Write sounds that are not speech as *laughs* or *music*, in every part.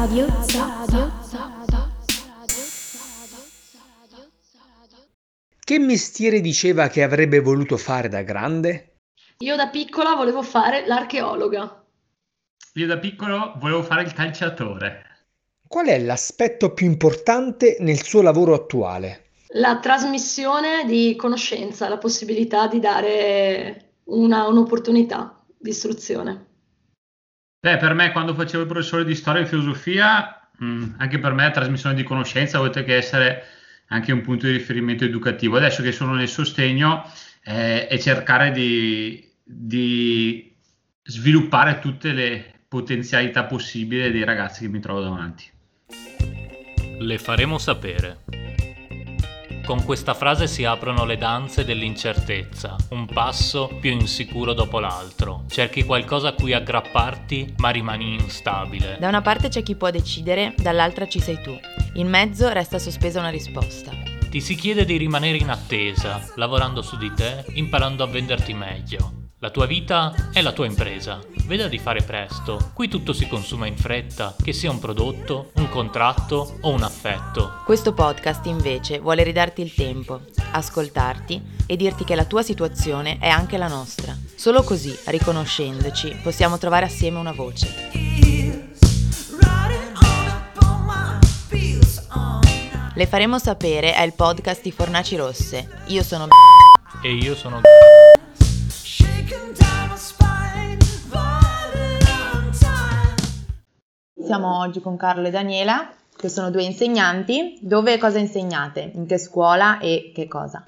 Radio Radio Che mestiere diceva che avrebbe voluto fare da grande? Io da piccola volevo fare l'archeologa. Io da piccolo volevo fare il calciatore. Qual è l'aspetto più importante nel suo lavoro attuale? La trasmissione di conoscenza, la possibilità di dare una- un'opportunità di istruzione. Beh, per me quando facevo il professore di storia e filosofia, mh, anche per me la trasmissione di conoscenza, oltre che essere anche un punto di riferimento educativo, adesso che sono nel sostegno, eh, è cercare di, di sviluppare tutte le potenzialità possibili dei ragazzi che mi trovo davanti. Le faremo sapere. Con questa frase si aprono le danze dell'incertezza, un passo più insicuro dopo l'altro. Cerchi qualcosa a cui aggrapparti, ma rimani instabile. Da una parte c'è chi può decidere, dall'altra ci sei tu. In mezzo resta sospesa una risposta. Ti si chiede di rimanere in attesa, lavorando su di te, imparando a venderti meglio. La tua vita è la tua impresa. Veda di fare presto. Qui tutto si consuma in fretta, che sia un prodotto, un contratto o un affetto. Questo podcast invece vuole ridarti il tempo, ascoltarti e dirti che la tua situazione è anche la nostra. Solo così, riconoscendoci, possiamo trovare assieme una voce. Le faremo sapere è il podcast di Fornaci Rosse. Io sono E io sono... *laughs* *laughs* Siamo oggi con Carlo e Daniela, che sono due insegnanti. Dove e cosa insegnate? In che scuola e che cosa?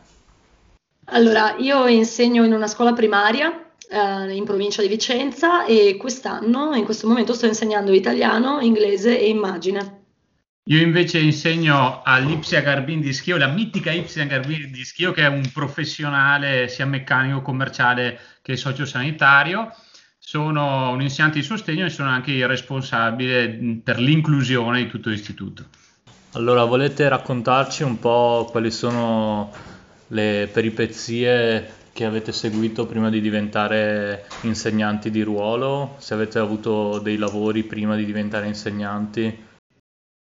Allora, io insegno in una scuola primaria eh, in provincia di Vicenza e quest'anno, in questo momento, sto insegnando italiano, inglese e immagine. Io invece insegno all'Ipsia Garbin di Schio, la mitica Ipsia Garbin di Schio, che è un professionale sia meccanico, commerciale che sociosanitario. Sono un insegnante di sostegno e sono anche il responsabile mh, per l'inclusione di tutto l'istituto. Allora, volete raccontarci un po' quali sono le peripezie che avete seguito prima di diventare insegnanti di ruolo? Se avete avuto dei lavori prima di diventare insegnanti?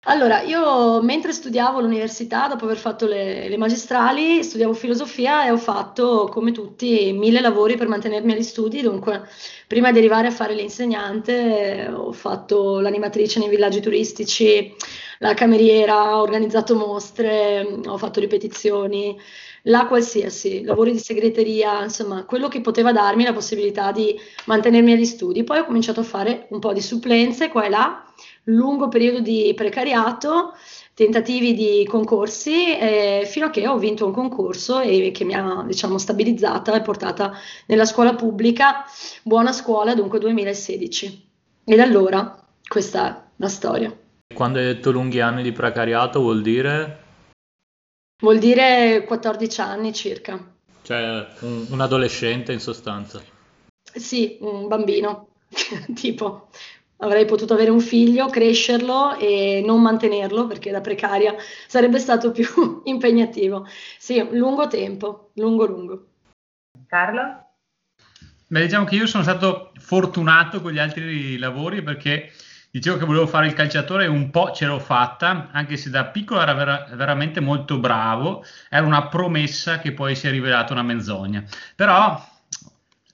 Allora, io mentre studiavo all'università, dopo aver fatto le, le magistrali, studiavo filosofia e ho fatto, come tutti, mille lavori per mantenermi agli studi. Dunque, prima di arrivare a fare l'insegnante, eh, ho fatto l'animatrice nei villaggi turistici, la cameriera, ho organizzato mostre, ho fatto ripetizioni, la qualsiasi, lavori di segreteria, insomma, quello che poteva darmi la possibilità di mantenermi agli studi. Poi ho cominciato a fare un po' di supplenze qua e là lungo periodo di precariato, tentativi di concorsi, eh, fino a che ho vinto un concorso e che mi ha, diciamo, stabilizzata e portata nella scuola pubblica, buona scuola, dunque 2016. E da allora questa è la storia. Quando hai detto lunghi anni di precariato vuol dire? Vuol dire 14 anni circa. Cioè un, un adolescente in sostanza. Sì, un bambino, *laughs* tipo. Avrei potuto avere un figlio, crescerlo e non mantenerlo perché da precaria sarebbe stato più *laughs* impegnativo. Sì, lungo tempo, lungo lungo. Carlo? Beh, diciamo che io sono stato fortunato con gli altri lavori perché dicevo che volevo fare il calciatore e un po' ce l'ho fatta, anche se da piccolo era vera- veramente molto bravo, era una promessa che poi si è rivelata una menzogna. Però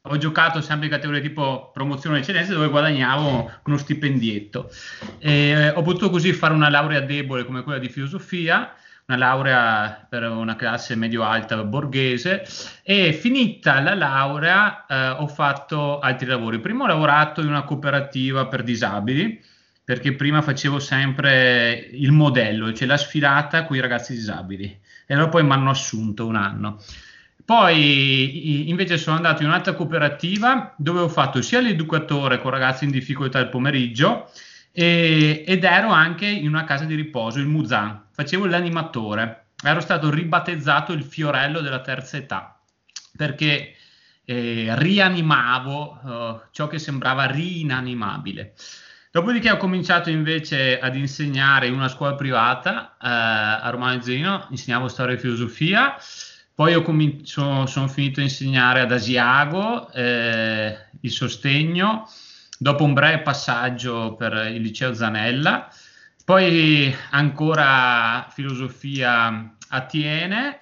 ho giocato sempre in categorie tipo promozione eccellenza dove guadagnavo uno stipendietto. E ho potuto così fare una laurea debole come quella di filosofia, una laurea per una classe medio-alta borghese e finita la laurea eh, ho fatto altri lavori. Prima ho lavorato in una cooperativa per disabili perché prima facevo sempre il modello, cioè la sfilata con i ragazzi disabili e allora poi mi hanno assunto un anno. Poi invece sono andato in un'altra cooperativa dove ho fatto sia l'educatore con ragazzi in difficoltà il pomeriggio e, ed ero anche in una casa di riposo, il Muzan, facevo l'animatore, ero stato ribattezzato il fiorello della terza età perché eh, rianimavo eh, ciò che sembrava rinanimabile. Dopodiché ho cominciato invece ad insegnare in una scuola privata eh, a Romano Zeno, insegnavo storia e filosofia poi ho cominci- sono, finito a insegnare ad Asiago eh, il sostegno dopo un breve passaggio per il liceo Zanella, poi ancora filosofia a Tiene,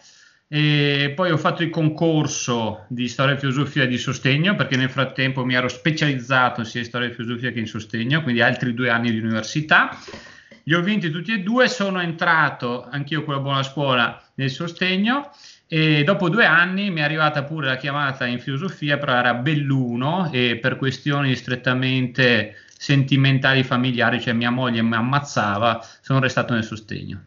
e poi ho fatto il concorso di storia e filosofia di sostegno perché nel frattempo mi ero specializzato sia in storia e filosofia che in sostegno, quindi altri due anni di università. Li ho vinti tutti e due, sono entrato anch'io con la buona scuola nel sostegno e dopo due anni mi è arrivata pure la chiamata in filosofia, però era Belluno e per questioni strettamente sentimentali familiari, cioè mia moglie mi ammazzava, sono restato nel sostegno.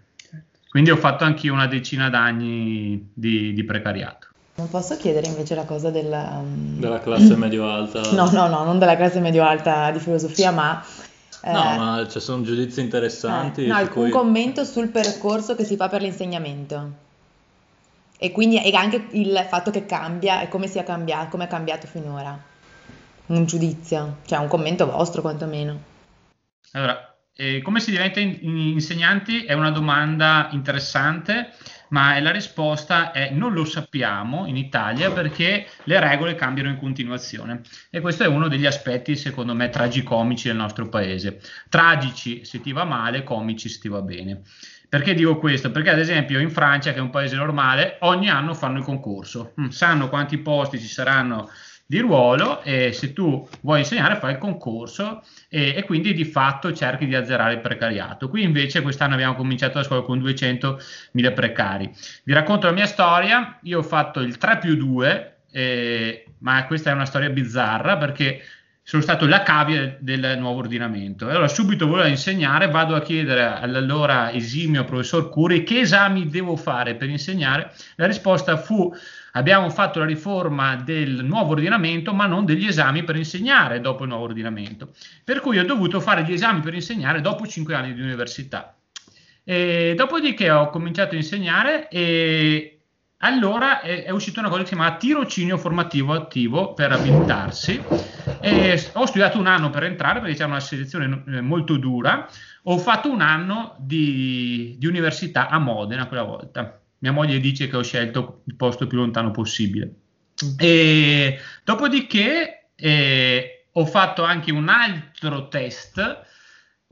Quindi ho fatto anche una decina d'anni di, di, precariato. Non posso chiedere invece la cosa del, um... della classe medio-alta? *clears throat* No, no, no, non della classe medio-alta di filosofia, ma... Eh... No, ma ci sono giudizi interessanti. Eh, no, alcun cui... commento sul percorso che si fa per l'insegnamento. E quindi e anche il fatto che cambia e come sia cambiato, come è cambiato finora. Un giudizio, cioè un commento vostro quantomeno. Allora, eh, come si diventa in- insegnanti è una domanda interessante, ma la risposta è non lo sappiamo in Italia perché le regole cambiano in continuazione e questo è uno degli aspetti secondo me tragicomici del nostro paese. Tragici se ti va male, comici se ti va bene. Perché dico questo? Perché ad esempio in Francia, che è un paese normale, ogni anno fanno il concorso, mm, sanno quanti posti ci saranno di ruolo e se tu vuoi insegnare fai il concorso e, e, quindi di fatto cerchi di azzerare il precariato. Qui invece quest'anno abbiamo cominciato la scuola con 200.000 precari. Vi racconto la mia storia, io ho fatto il 3 più 2, eh, ma questa è una storia bizzarra perché sono stato la cavia del nuovo ordinamento. Allora subito volevo insegnare, vado a chiedere all'allora esimio professor Curi che esami devo fare per insegnare. La risposta fu abbiamo fatto la riforma del nuovo ordinamento ma non degli esami per insegnare dopo il nuovo ordinamento. Per cui ho dovuto fare gli esami per insegnare dopo cinque anni di università. E dopodiché ho cominciato a insegnare e allora è, è uscita una cosa che si chiama tirocinio formativo attivo per abilitarsi. E ho studiato un anno per entrare perché c'era una selezione eh, molto dura. Ho fatto un anno di, di università a Modena quella volta. Mia moglie dice che ho scelto il posto più lontano possibile. E dopodiché eh, ho fatto anche un altro test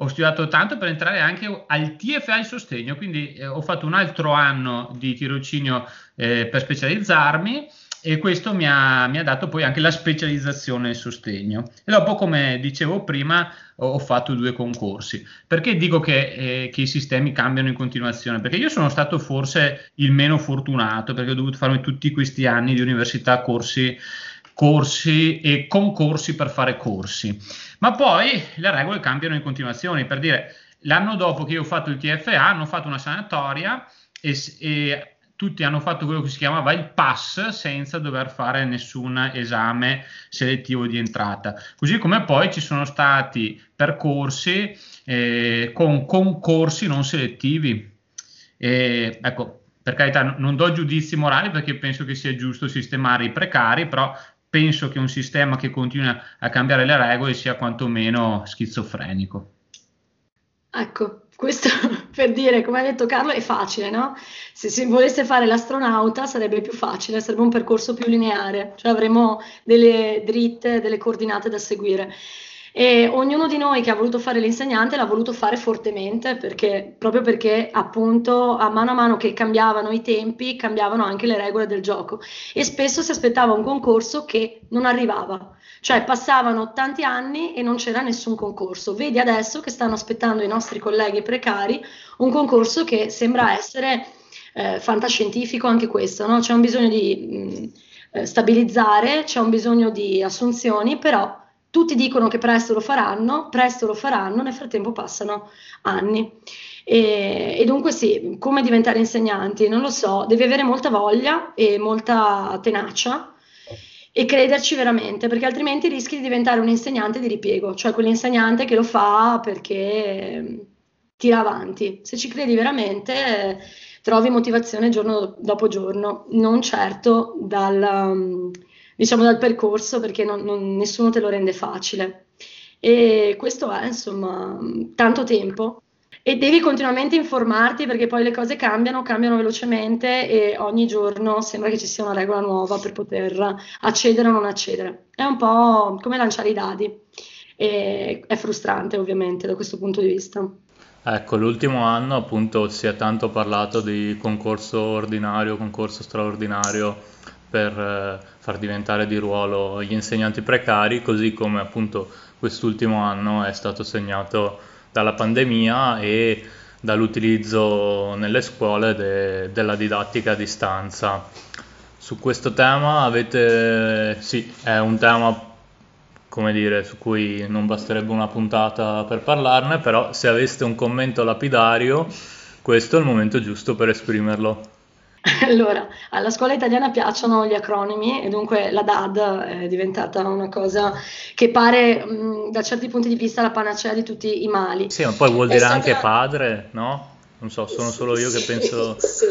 ho studiato tanto per entrare anche al TFA di sostegno, quindi eh, ho fatto un altro anno di tirocinio eh, per specializzarmi e questo mi ha, mi ha, dato poi anche la specializzazione nel sostegno. E dopo, come dicevo prima, ho, ho fatto due concorsi. Perché dico che, eh, che, i sistemi cambiano in continuazione? Perché io sono stato forse il meno fortunato, perché ho dovuto farmi tutti questi anni di università, corsi corsi e concorsi per fare corsi. Ma poi le regole cambiano in continuazione, per dire, l'anno dopo che io ho fatto il TFA hanno fatto una sanatoria e, e tutti hanno fatto quello che si chiamava il pass senza dover fare nessun esame selettivo di entrata. Così come poi ci sono stati percorsi eh, con concorsi non selettivi. E, ecco, per carità, non do giudizi morali perché penso che sia giusto sistemare i precari, però penso che un sistema che continua a cambiare le regole sia quantomeno schizofrenico. Ecco, questo *laughs* per dire, come ha detto Carlo, è facile, no? Se si volesse fare l'astronauta sarebbe più facile, sarebbe un percorso più lineare, cioè avremo delle dritte, delle coordinate da seguire. E ognuno di noi che ha voluto fare l'insegnante l'ha voluto fare fortemente perché, proprio perché appunto a mano a mano che cambiavano i tempi cambiavano anche le regole del gioco e spesso si aspettava un concorso che non arrivava, cioè passavano tanti anni e non c'era nessun concorso. Vedi adesso che stanno aspettando i nostri colleghi precari un concorso che sembra essere eh, fantascientifico anche questo, no? c'è un bisogno di mh, eh, stabilizzare, c'è un bisogno di assunzioni, però tutti dicono che presto lo faranno, presto lo faranno, nel frattempo passano anni. E, e, dunque sì, come diventare insegnanti? Non lo so, devi avere molta voglia e molta tenacia e crederci veramente, perché altrimenti rischi di diventare un insegnante di ripiego, cioè quell'insegnante che lo fa perché tira avanti. Se ci credi veramente, trovi motivazione giorno dopo giorno, non certo dal diciamo, dal percorso perché non, non, nessuno te lo rende facile. E questo è insomma tanto tempo e devi continuamente informarti perché poi le cose cambiano, cambiano velocemente e ogni giorno sembra che ci sia una regola nuova per poter accedere o non accedere. È un po' come lanciare i dadi. e è frustrante ovviamente da questo punto di vista. Ecco, l'ultimo anno appunto si è tanto parlato di concorso ordinario, concorso straordinario per eh, far diventare di ruolo gli insegnanti precari, così come appunto quest'ultimo anno è stato segnato dalla pandemia e dall'utilizzo nelle scuole de- della didattica a distanza. Su questo tema avete, sì, è un tema come dire, su cui non basterebbe una puntata per parlarne, però se aveste un commento lapidario, questo è il momento giusto per esprimerlo. *laughs* Allora, alla scuola italiana piacciono gli acronimi e dunque la DAD è diventata una cosa che pare mh, da certi punti di vista la panacea di tutti i mali. Sì, ma poi vuol dire stata... anche padre, no? Non so, sono solo io che penso... Sì,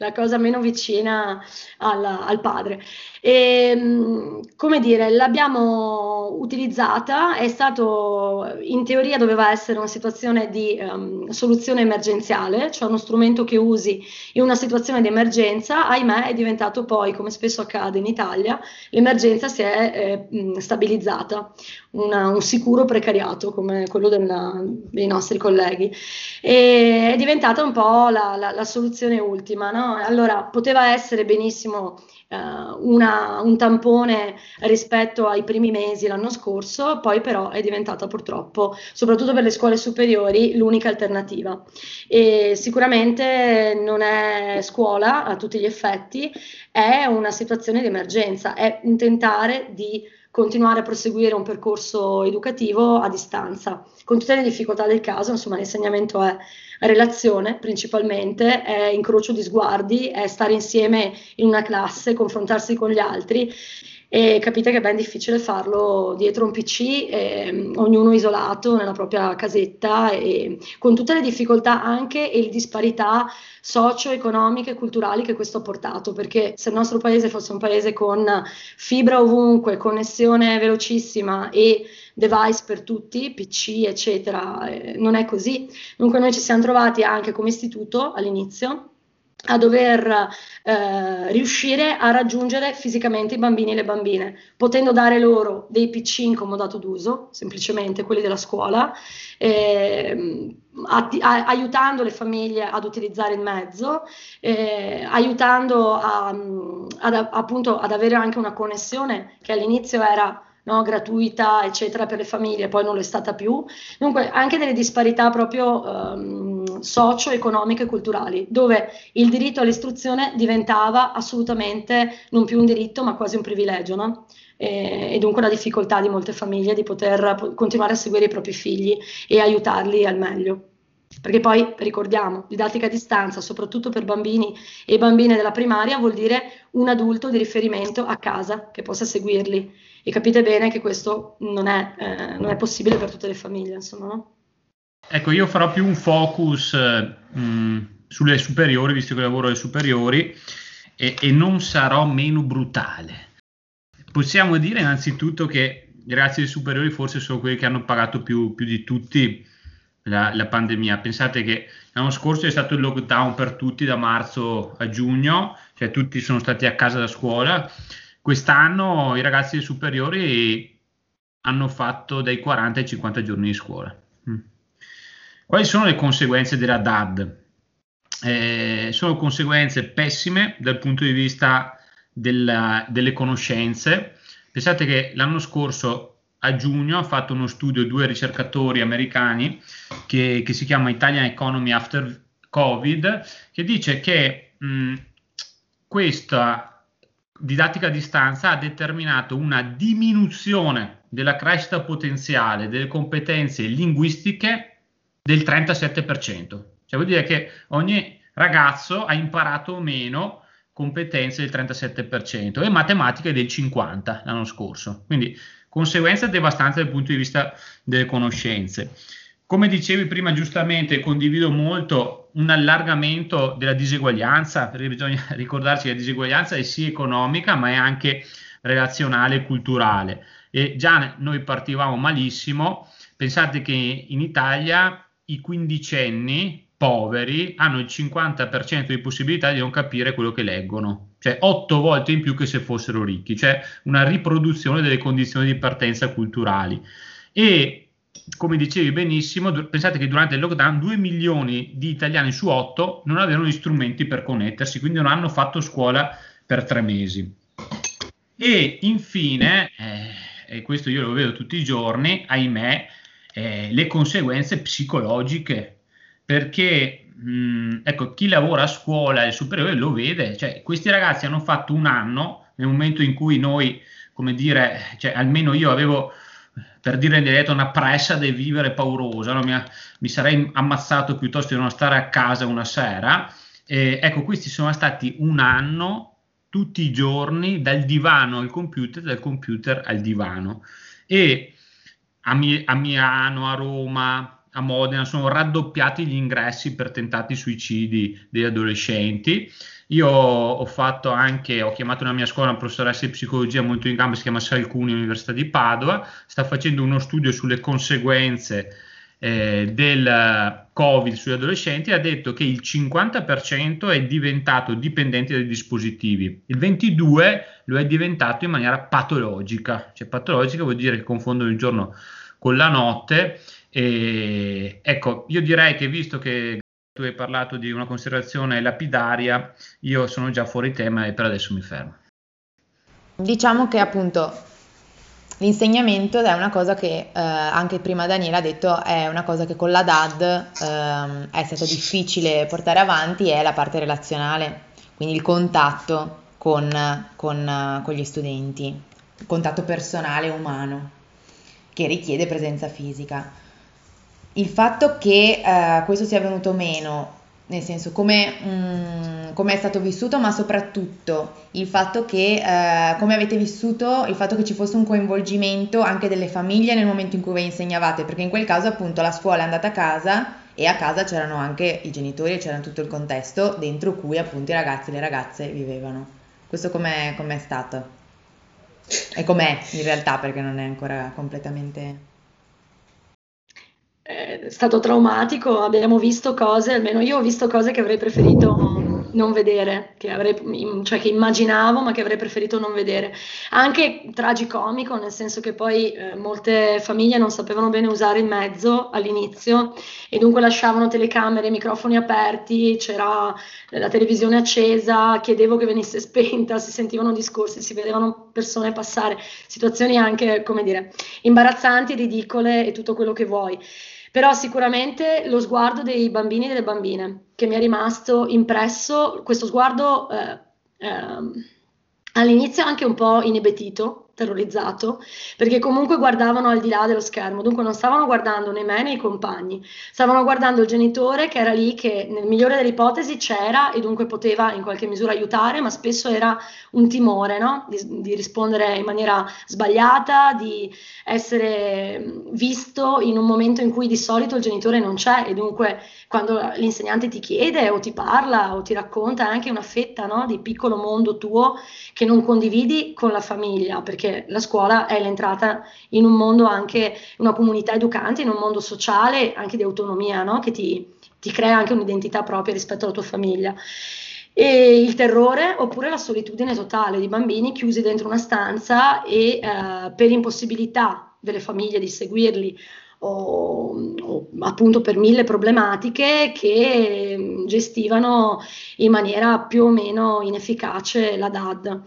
la cosa meno vicina alla, al padre. E, ehm, come dire, l'abbiamo utilizzata, è stato, in teoria doveva essere una situazione di um, soluzione emergenziale, cioè uno strumento che usi in una situazione di emergenza, ahimè è diventato poi, come spesso accade in Italia, l'emergenza si è eh, stabilizzata, una, un sicuro precariato come quello della, dei nostri colleghi. E è diventata un po' la, la, la soluzione ultima, no? Allora, poteva essere benissimo una, un tampone rispetto ai primi mesi l'anno scorso, poi però è diventata purtroppo, soprattutto per le scuole superiori, l'unica alternativa. E sicuramente non è scuola a tutti gli effetti, è una situazione di emergenza, è un tentare di continuare a proseguire un percorso educativo a distanza, con tutte le difficoltà del caso, insomma l'insegnamento è relazione principalmente, è incrocio di sguardi, è stare insieme in una classe, confrontarsi con gli altri e capite che è ben difficile farlo dietro un PC, eh, ognuno isolato nella propria casetta e con tutte le difficoltà anche e le disparità socio-economiche e culturali che questo ha portato, perché se il nostro paese fosse un paese con fibra ovunque, connessione velocissima e device per tutti, PC, eccetera, eh, non è così. Dunque noi ci siamo trovati anche come istituto all'inizio a dover eh, riuscire a raggiungere fisicamente i bambini e le bambine, potendo dare loro dei PC in comodato d'uso, semplicemente quelli della scuola, eh, a, a, aiutando le famiglie ad utilizzare il mezzo, eh, aiutando a, ad, appunto ad avere anche una connessione che all'inizio era no, gratuita, eccetera, per le famiglie, poi non lo è stata più. Dunque, anche delle disparità proprio um, socio-economiche e culturali, dove il diritto all'istruzione diventava assolutamente non più un diritto, ma quasi un privilegio, no? e, e dunque la difficoltà di molte famiglie di poter continuare a seguire i propri figli e aiutarli al meglio. Perché poi ricordiamo, didattica a distanza, soprattutto per bambini e bambine della primaria, vuol dire un adulto di riferimento a casa che possa seguirli e capite bene che questo non è, eh, non è possibile per tutte le famiglie, insomma, no? Ecco, io farò più un focus eh, mh, sulle superiori, visto che lavoro alle superiori, e, e, non sarò meno brutale. Possiamo dire innanzitutto che i ragazzi delle superiori forse sono quelli che hanno pagato più, più di tutti la, la, pandemia. Pensate che l'anno scorso è stato il lockdown per tutti da marzo a giugno, cioè tutti sono stati a casa da scuola Quest'anno i ragazzi superiori hanno fatto dai 40 ai 50 giorni di scuola. Mm. Quali sono le conseguenze della DAD? Eh, sono conseguenze pessime dal punto di vista della, delle conoscenze. Pensate che l'anno scorso a giugno ha fatto uno studio due ricercatori americani che, che si chiama Italian Economy After Covid, che dice che mh, mm, questa didattica a distanza ha determinato una diminuzione della crescita potenziale delle competenze linguistiche del 37%. Cioè vuol dire che ogni ragazzo ha imparato meno competenze del 37% e matematica del 50% l'anno scorso. Quindi conseguenza devastante dal punto di vista delle conoscenze. Come dicevi prima giustamente, condivido molto un allargamento della diseguaglianza, perché bisogna *laughs* ricordarci che la diseguaglianza è sì economica, ma è anche relazionale e culturale. E già noi partivamo malissimo. Pensate che in Italia i quindicenni poveri hanno il 50% di possibilità di non capire quello che leggono, cioè otto volte in più che se fossero ricchi, cioè una riproduzione delle condizioni di partenza culturali E come dicevi benissimo, pensate che durante il lockdown 2 milioni di italiani su 8 non avevano gli strumenti per connettersi, quindi non hanno fatto scuola per tre mesi. E infine, eh, e questo io lo vedo tutti i giorni, ahimè, eh, le conseguenze psicologiche, perché mh, ecco, chi lavora a scuola e superiore lo vede, cioè questi ragazzi hanno fatto un anno nel momento in cui noi, come dire, cioè, almeno io avevo per dire in diretto una pressa di vivere paurosa, no? mi, mi, sarei ammazzato piuttosto di non stare a casa una sera. Eh, ecco, questi sono stati un anno tutti i giorni dal divano al computer, dal computer al divano. E a, Mi- a Milano, a Roma, a Modena sono raddoppiati gli ingressi per tentati suicidi degli adolescenti. Io ho fatto anche, ho chiamato una mia scuola, una professoressa di psicologia molto in gamba, si chiama Salcuni, Università di Padova, sta facendo uno studio sulle conseguenze eh, del Covid sugli adolescenti e ha detto che il 50% è diventato dipendente dai dispositivi, il 22% lo è diventato in maniera patologica, cioè patologica vuol dire che confondono il giorno con la notte. E, ecco, io direi che visto che tu hai parlato di una considerazione lapidaria, io sono già fuori tema e per adesso mi fermo. Diciamo che appunto l'insegnamento è una cosa che eh, anche prima Daniela ha detto è una cosa che con la DAD eh, è stato difficile portare avanti, è la parte relazionale, quindi il contatto con, con, con gli studenti, il contatto personale umano che richiede presenza fisica il fatto che eh, questo sia venuto meno, nel senso come, mm, come, è stato vissuto, ma soprattutto il fatto che eh, come avete vissuto il fatto che ci fosse un coinvolgimento anche delle famiglie nel momento in cui voi insegnavate, perché in quel caso appunto la scuola è andata a casa e a casa c'erano anche i genitori e c'era tutto il contesto dentro cui appunto i ragazzi e le ragazze vivevano. Questo com'è, com'è stato? E com'è in realtà perché non è ancora completamente è stato traumatico, abbiamo visto cose, almeno io ho visto cose che avrei preferito non vedere, che avrei, cioè che immaginavo ma che avrei preferito non vedere. Anche tragicomico, nel senso che poi eh, molte famiglie non sapevano bene usare il mezzo all'inizio e dunque lasciavano telecamere, microfoni aperti, c'era la televisione accesa, chiedevo che venisse spenta, si sentivano discorsi, si vedevano persone passare, situazioni anche, come dire, imbarazzanti, ridicole e tutto quello che vuoi. Però sicuramente lo sguardo dei bambini e delle bambine che mi è rimasto impresso, questo sguardo eh, eh, all'inizio anche un po' inebetito, terrorizzato, perché comunque guardavano al di là dello schermo, dunque non stavano guardando né me né i compagni, stavano guardando il genitore che era lì, che nel migliore delle ipotesi c'era e dunque poteva in qualche misura aiutare, ma spesso era un timore no? di, di rispondere in maniera sbagliata, di essere visto in un momento in cui di solito il genitore non c'è. E dunque quando l'insegnante ti chiede o ti parla o ti racconta anche una fetta no, di piccolo mondo tuo che non condividi con la famiglia, perché la scuola è l'entrata in un mondo anche, una comunità educante, in un mondo sociale, anche di autonomia, no, che ti, ti crea anche un'identità propria rispetto alla tua famiglia. E il terrore oppure la solitudine totale di bambini chiusi dentro una stanza e eh, per impossibilità delle famiglie di seguirli o, o, appunto per mille problematiche che mm, gestivano in maniera più o meno inefficace la DAD.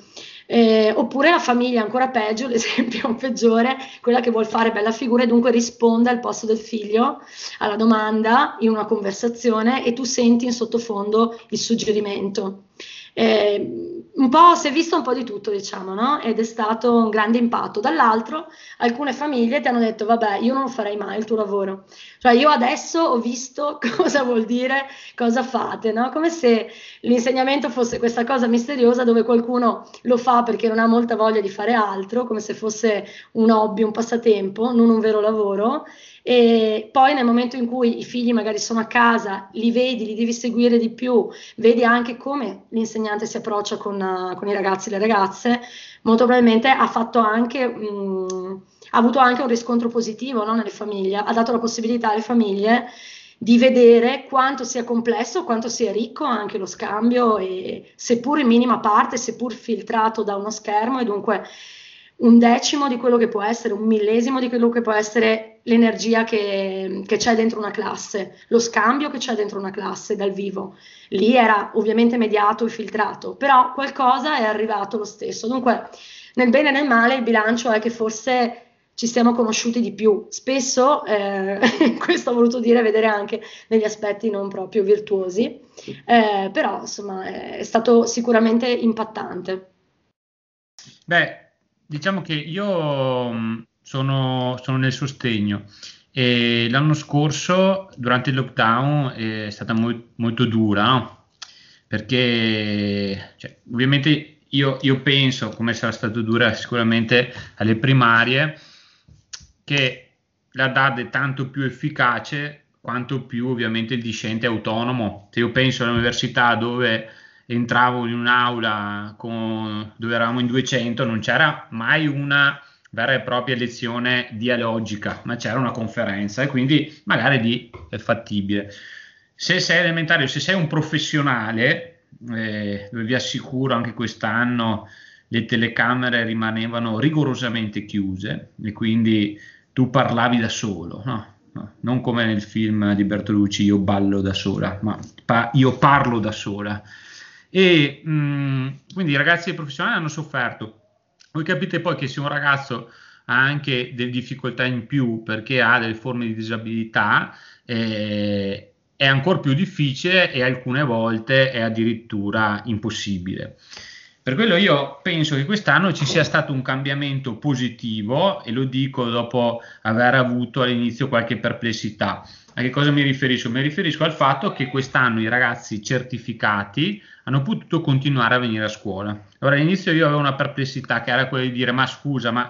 Eh, oppure la famiglia, ancora peggio, *laughs* l'esempio peggiore, quella che vuole fare bella figura e dunque risponde al posto del figlio alla domanda in una conversazione e tu senti in sottofondo il suggerimento. Eh, un po' si è visto un po' di tutto, diciamo, no? Ed è stato un grande impatto. Dall'altro, alcune famiglie ti hanno detto: Vabbè, io non farei mai il tuo lavoro. Cioè, io adesso ho visto *laughs* cosa vuol dire, cosa fate, no? Come se l'insegnamento fosse questa cosa misteriosa dove qualcuno lo fa perché non ha molta voglia di fare altro, come se fosse un hobby, un passatempo, non un vero lavoro e poi nel momento in cui i figli magari sono a casa, li vedi, li devi seguire di più, vedi anche come l'insegnante si approccia con, uh, con i ragazzi e le ragazze, molto probabilmente ha fatto anche... Mh, ha avuto anche un riscontro positivo no, nelle famiglie, ha dato la possibilità alle famiglie di vedere quanto sia complesso, quanto sia ricco anche lo scambio, e seppur in minima parte, seppur filtrato da uno schermo, e dunque un decimo di quello che può essere, un millesimo di quello che può essere l'energia che, che c'è dentro una classe, lo scambio che c'è dentro una classe dal vivo. Lì era ovviamente mediato e filtrato, però qualcosa è arrivato lo stesso. Dunque, nel bene e nel male, il bilancio è che forse ci siamo conosciuti di più. Spesso, eh, *laughs* questo ho voluto dire, vedere anche negli aspetti non proprio virtuosi, eh, però insomma è stato sicuramente impattante. Beh, diciamo che io mm, sono, sono nel sostegno e l'anno scorso, durante il lockdown, è stata mo- molto dura, no? Perché cioè, ovviamente io, io penso, come sarà stato dura sicuramente alle primarie, che la DAD è tanto più efficace quanto più ovviamente il discente è autonomo. Se io penso all'università dove entravo in un'aula con, dove eravamo in 200, non c'era mai una vera e propria lezione dialogica, ma c'era una conferenza e quindi magari lì è fattibile. Se sei elementario, se sei un professionale, eh, vi assicuro anche quest'anno le telecamere rimanevano rigorosamente chiuse e quindi tu parlavi da solo? No, non come nel film di Bertolucci io ballo da sola, ma pa- io parlo da sola. E mh, mm, quindi i ragazzi professionali hanno sofferto. Voi capite poi che se un ragazzo ha anche delle difficoltà in più perché ha delle forme di disabilità, eh, è ancora più difficile e alcune volte è addirittura impossibile. Per quello io penso che quest'anno ci sia stato un cambiamento positivo e lo dico dopo aver avuto all'inizio qualche perplessità. A che cosa mi riferisco? Mi riferisco al fatto che quest'anno i ragazzi certificati hanno potuto continuare a venire a scuola. Allora all'inizio io avevo una perplessità che era quella di dire ma scusa, ma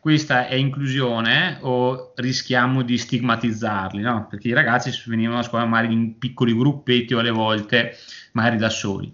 questa è inclusione o rischiamo di stigmatizzarli? No? Perché i ragazzi venivano a scuola magari in piccoli gruppetti o alle volte magari da soli.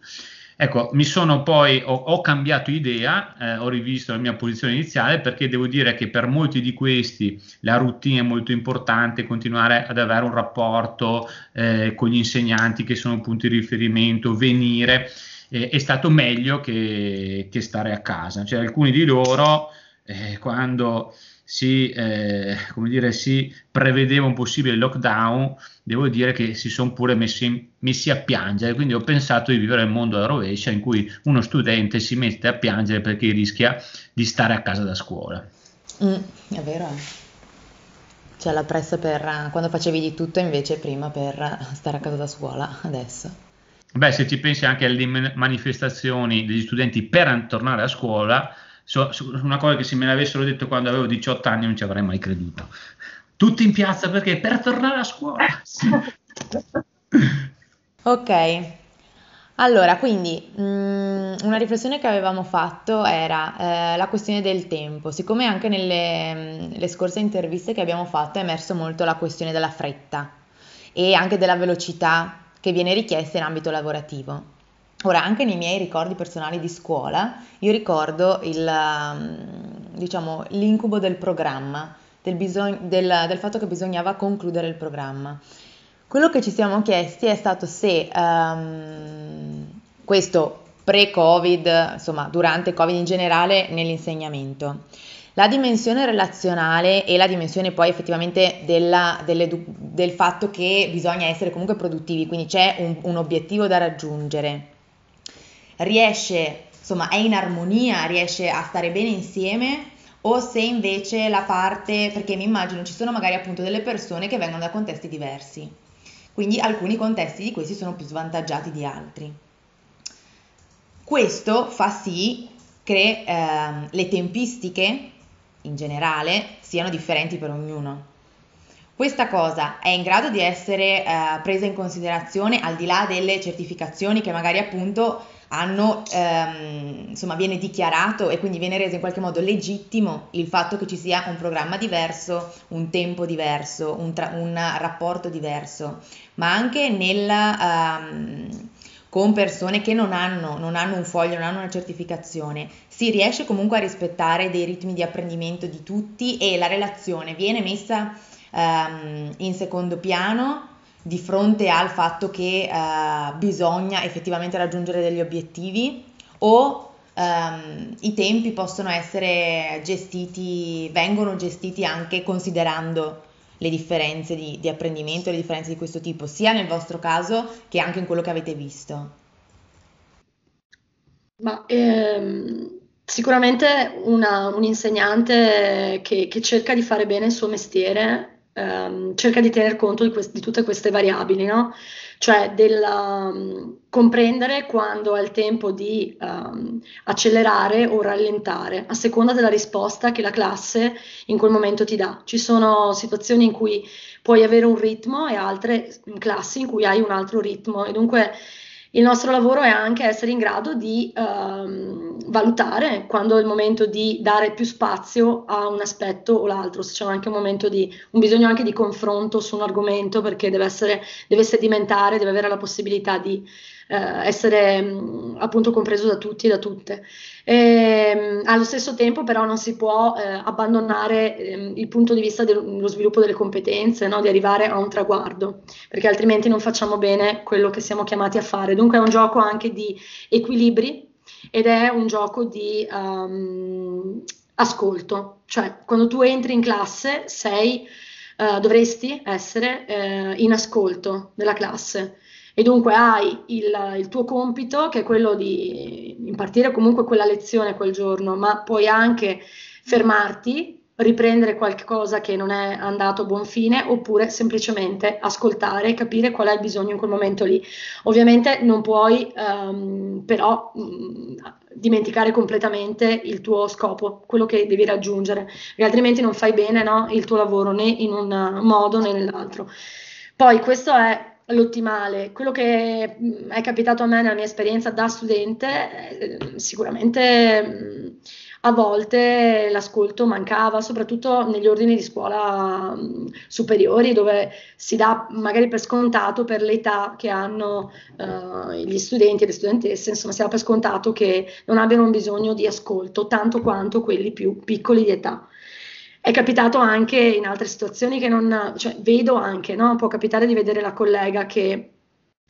Ecco, mi sono poi, ho, ho cambiato idea, eh, ho rivisto la mia posizione iniziale perché devo dire che per molti di questi la routine è molto importante, continuare ad avere un rapporto eh, con gli insegnanti che sono punti di riferimento, venire, eh, è stato meglio che, che, stare a casa. Cioè alcuni di loro, eh, quando si, eh, come dire, si prevedeva un possibile lockdown, devo dire che si sono pure messi, messi, a piangere. Quindi ho pensato di vivere il mondo alla rovescia in cui uno studente si mette a piangere perché rischia di stare a casa da scuola. Mm, è vero. Eh. C'è la pressa per quando facevi di tutto invece prima per stare a casa da scuola adesso. Beh, se ci pensi anche alle manifestazioni degli studenti per tornare a scuola, so, una cosa che se me l'avessero detto quando avevo 18 anni non ci avrei mai creduto. Tutti in piazza perché? Per tornare a scuola. *laughs* ok, allora, quindi mh, mm, una riflessione che avevamo fatto era eh, la questione del tempo. Siccome anche nelle mm, scorse interviste che abbiamo fatto è emerso molto la questione della fretta e anche della velocità che viene richiesta in ambito lavorativo. Ora, anche nei miei ricordi personali di scuola, io ricordo il, mm, diciamo, l'incubo del programma, del, bisog- del, del, fatto che bisognava concludere il programma. Quello che ci siamo chiesti è stato se um, questo pre-Covid, insomma durante Covid in generale, nell'insegnamento, la dimensione relazionale e la dimensione poi effettivamente della, del fatto che bisogna essere comunque produttivi, quindi c'è un, un obiettivo da raggiungere riesce, insomma, è in armonia, riesce a stare bene insieme o se invece la parte, perché mi immagino ci sono magari appunto delle persone che vengono da contesti diversi, quindi alcuni contesti di questi sono più svantaggiati di altri. Questo fa sì che eh, le tempistiche in generale siano differenti per ognuno. Questa cosa è in grado di essere eh, presa in considerazione al di là delle certificazioni che magari appunto hanno, ehm, insomma, viene dichiarato e quindi viene reso in qualche modo legittimo il fatto che ci sia un programma diverso, un tempo diverso, un, tra- un rapporto diverso, ma anche nel, ehm, con persone che non hanno, non hanno un foglio, non hanno una certificazione, si riesce comunque a rispettare dei ritmi di apprendimento di tutti e la relazione viene messa ehm, in secondo piano di fronte al fatto che uh, bisogna effettivamente raggiungere degli obiettivi o ehm, i tempi possono essere gestiti, vengono gestiti anche considerando le differenze di, di apprendimento, le differenze di questo tipo, sia nel vostro caso che anche in quello che avete visto? Ma ehm, sicuramente una- un insegnante che, che cerca di fare bene il suo mestiere, ehm, cerca di tener conto di, quest- di tutte queste variabili, no? Cioè del um, comprendere quando è il tempo di um, accelerare o rallentare, a seconda della risposta che la classe in quel momento ti dà. Ci sono situazioni in cui puoi avere un ritmo e altre classi in cui hai un altro ritmo e dunque il nostro lavoro è anche essere in grado di ehm, valutare quando è il momento di dare più spazio a un aspetto o l'altro, se c'è anche un momento di un bisogno anche di confronto su un argomento perché deve essere, deve sedimentare, deve avere la possibilità di eh, essere mh, appunto compreso da tutti e da tutte. Ehm, allo stesso tempo però non si può eh, abbandonare eh, il punto di vista dello sviluppo delle competenze, no? di arrivare a un traguardo, perché altrimenti non facciamo bene quello che siamo chiamati a fare. Dunque è un gioco anche di equilibri ed è un gioco di um, ascolto, cioè quando tu entri in classe sei, uh, dovresti essere uh, in ascolto della classe e dunque hai il, il, tuo compito che è quello di impartire comunque quella lezione quel giorno, ma puoi anche fermarti, riprendere qualcosa che non è andato a buon fine oppure semplicemente ascoltare e capire qual è il bisogno in quel momento lì. Ovviamente non puoi um, però um, dimenticare completamente il tuo scopo, quello che devi raggiungere, perché altrimenti non fai bene no, il tuo lavoro né in un modo né nell'altro. Poi questo è l'ottimale. Quello che mm, è capitato a me nella mia esperienza da studente, eh, sicuramente mm, a volte l'ascolto mancava, soprattutto negli ordini di scuola mm, superiori, dove si dà magari per scontato per l'età che hanno uh, gli studenti e le studentesse, insomma, si dà per scontato che non abbiano bisogno di ascolto tanto quanto quelli più piccoli di età. È capitato anche in altre situazioni che non, cioè vedo anche, no? Può capitare di vedere la collega che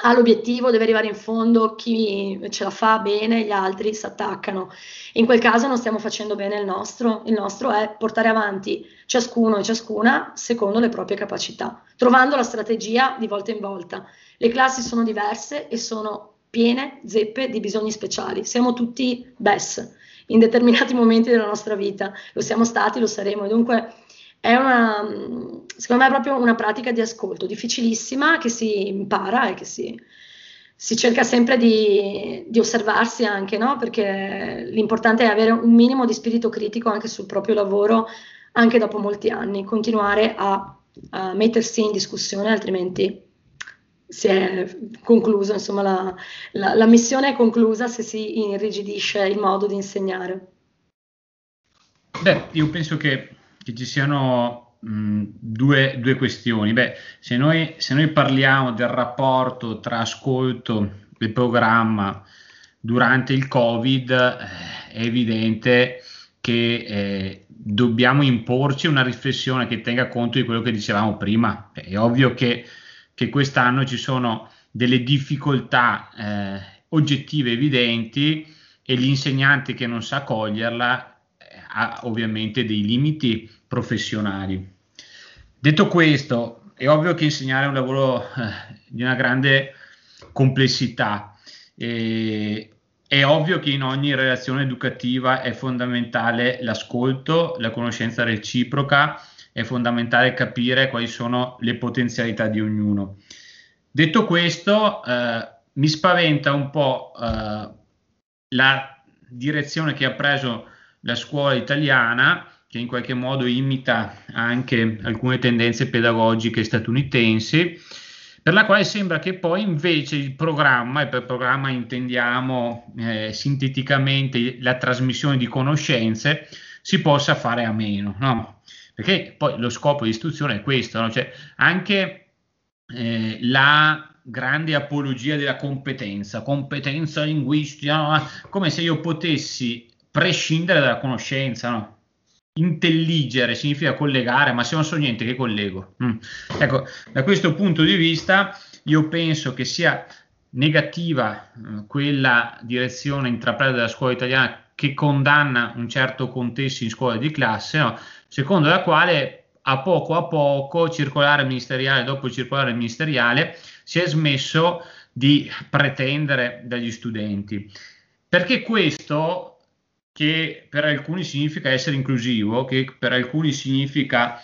ha l'obiettivo, deve arrivare in fondo, chi ce la fa bene, gli altri si attaccano. In quel caso non stiamo facendo bene il nostro, il nostro è portare avanti ciascuno e ciascuna secondo le proprie capacità, trovando la strategia di volta in volta. Le classi sono diverse e sono piene, zeppe di bisogni speciali, siamo tutti BES, in determinati momenti della nostra vita, lo siamo stati, lo saremo. E dunque è una, secondo me proprio una pratica di ascolto difficilissima che si impara e che si, si cerca sempre di, di osservarsi anche, no? perché l'importante è avere un minimo di spirito critico anche sul proprio lavoro, anche dopo molti anni, continuare a, a mettersi in discussione, altrimenti si è concluso, insomma, la, la, la, missione è conclusa se si irrigidisce il modo di insegnare. Beh, io penso che, che ci siano mh, due, due, questioni. Beh, se noi, se noi, parliamo del rapporto tra ascolto e programma durante il Covid, eh, è evidente che eh, dobbiamo imporci una riflessione che tenga conto di quello che dicevamo prima. È ovvio che che quest'anno ci sono delle difficoltà eh, oggettive evidenti e l'insegnante che non sa coglierla eh, ha ovviamente dei limiti professionali. Detto questo, è ovvio che insegnare è un lavoro eh, di una grande complessità. E, è ovvio che in ogni relazione educativa è fondamentale l'ascolto, la conoscenza reciproca è fondamentale capire quali sono le potenzialità di ognuno. Detto questo, eh, mi spaventa un po' eh, la direzione che ha preso la scuola italiana, che in qualche modo imita anche alcune tendenze pedagogiche statunitensi, per la quale sembra che poi invece il programma, e per programma intendiamo eh, sinteticamente la trasmissione di conoscenze, si possa fare a meno. No? Perché poi lo scopo di istruzione è questo, no? cioè anche eh, la grande apologia della competenza, competenza linguistica, no? come se io potessi prescindere dalla conoscenza, no? Intelligere significa collegare, ma se non so niente che collego. Mm. Ecco, da questo punto di vista io penso che sia negativa eh, quella direzione intrapresa dalla scuola italiana che condanna un certo contesto in scuola di classe, no? Secondo la quale a poco a poco, circolare ministeriale dopo circolare ministeriale, si è smesso di pretendere dagli studenti. Perché questo, che per alcuni significa essere inclusivo, che per alcuni significa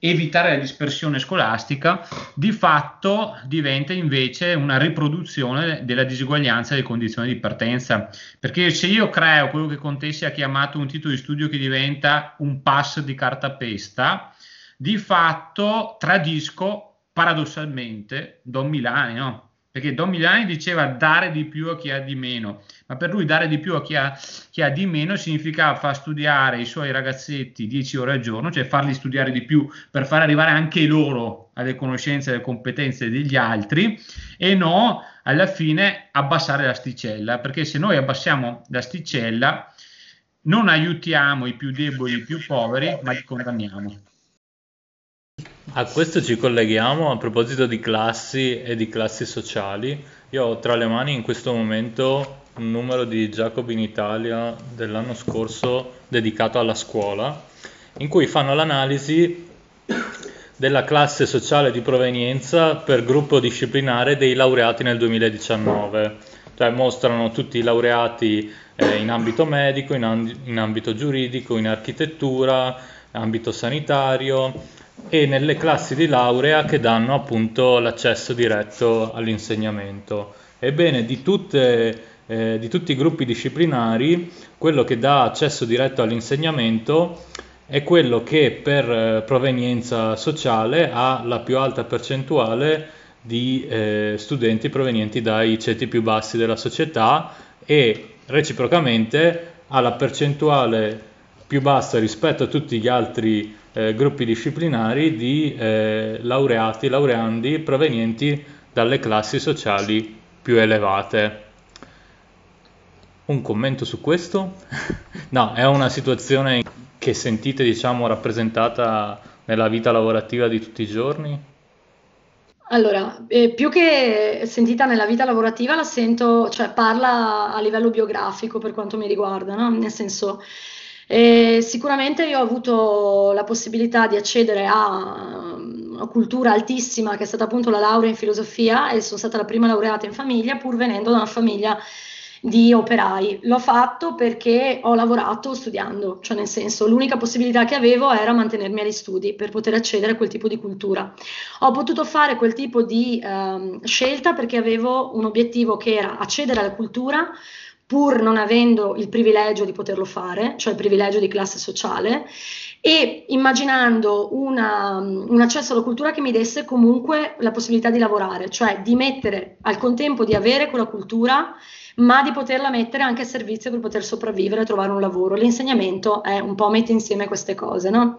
evitare la dispersione scolastica, di fatto diventa invece una riproduzione della diseguaglianza delle condizioni di partenza. Perché se io creo quello che Contessi ha chiamato un titolo di studio che diventa un pass di cartapesta, di fatto tradisco paradossalmente Don Milani, no? Perché Don Milani diceva dare di più a chi ha di meno, ma per lui dare di più a chi ha, chi ha di meno significava far studiare i suoi ragazzetti 10 ore al giorno, cioè farli studiare di più per far arrivare anche loro alle conoscenze e alle competenze degli altri e no alla fine abbassare l'asticella, perché se noi abbassiamo l'asticella non aiutiamo i più deboli, i più poveri, ma li condanniamo. A questo ci colleghiamo a proposito di classi e di classi sociali. Io ho tra le mani in questo momento un numero di Jacob in Italia dell'anno scorso dedicato alla scuola, in cui fanno l'analisi della classe sociale di provenienza per gruppo disciplinare dei laureati nel 2019. Cioè mostrano tutti i laureati eh, in ambito medico, in, amb- in ambito giuridico, in architettura, ambito sanitario e nelle classi di laurea che danno appunto l'accesso diretto all'insegnamento. Ebbene, di, tutte, eh, di tutti i gruppi disciplinari, quello che dà accesso diretto all'insegnamento è quello che per eh, provenienza sociale ha la più alta percentuale di eh, studenti provenienti dai ceti più bassi della società e reciprocamente ha la percentuale più bassa rispetto a tutti gli altri eh, gruppi disciplinari di eh, laureati, laureandi provenienti dalle classi sociali più elevate. Un commento su questo? *laughs* no, è una situazione che sentite, diciamo, rappresentata nella vita lavorativa di tutti i giorni? Allora, eh, più che sentita nella vita lavorativa, la sento, cioè parla a livello biografico per quanto mi riguarda, no? Nel senso, e sicuramente io ho avuto la possibilità di accedere a una cultura altissima che è stata appunto la laurea in filosofia e sono stata la prima laureata in famiglia pur venendo da una famiglia di operai. L'ho fatto perché ho lavorato studiando, cioè nel senso l'unica possibilità che avevo era mantenermi agli studi per poter accedere a quel tipo di cultura. Ho potuto fare quel tipo di eh, scelta perché avevo un obiettivo che era accedere alla cultura pur non avendo il privilegio di poterlo fare, cioè il privilegio di classe sociale, e immaginando una, un accesso alla cultura che mi desse comunque la possibilità di lavorare, cioè di mettere al contempo di avere quella cultura ma di poterla mettere anche a servizio per poter sopravvivere e trovare un lavoro. L'insegnamento è un po' mette insieme queste cose, no?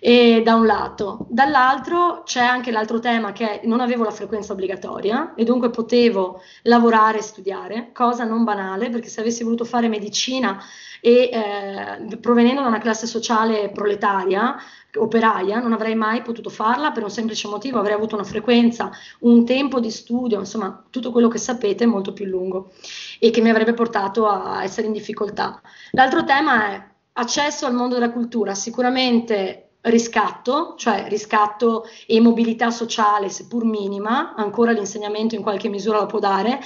E da un lato. Dall'altro c'è anche l'altro tema che non avevo la frequenza obbligatoria e dunque potevo lavorare e studiare, cosa non banale perché se avessi voluto fare medicina e eh, provenendo da una classe sociale proletaria, operaia, non avrei mai potuto farla per un semplice motivo, avrei avuto una frequenza, un tempo di studio, insomma tutto quello che sapete molto più lungo e che mi avrebbe portato a essere in difficoltà. L'altro tema è accesso al mondo della cultura, sicuramente riscatto, cioè riscatto e mobilità sociale, seppur minima, ancora l'insegnamento in qualche misura lo può dare,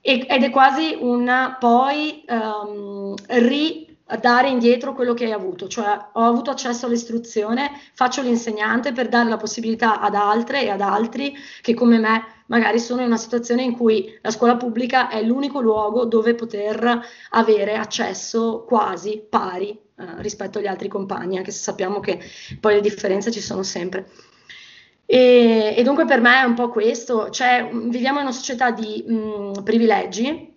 ed è quasi un poi um, ri dare indietro quello che hai avuto, cioè ho avuto accesso all'istruzione, faccio l'insegnante per dare la possibilità ad altre e ad altri che come me magari sono in una situazione in cui la scuola pubblica è l'unico luogo dove poter avere accesso quasi pari eh, rispetto agli altri compagni, anche se sappiamo che poi le differenze ci sono sempre. E, e dunque per me è un po' questo, cioè viviamo in una società di mh, privilegi abbast-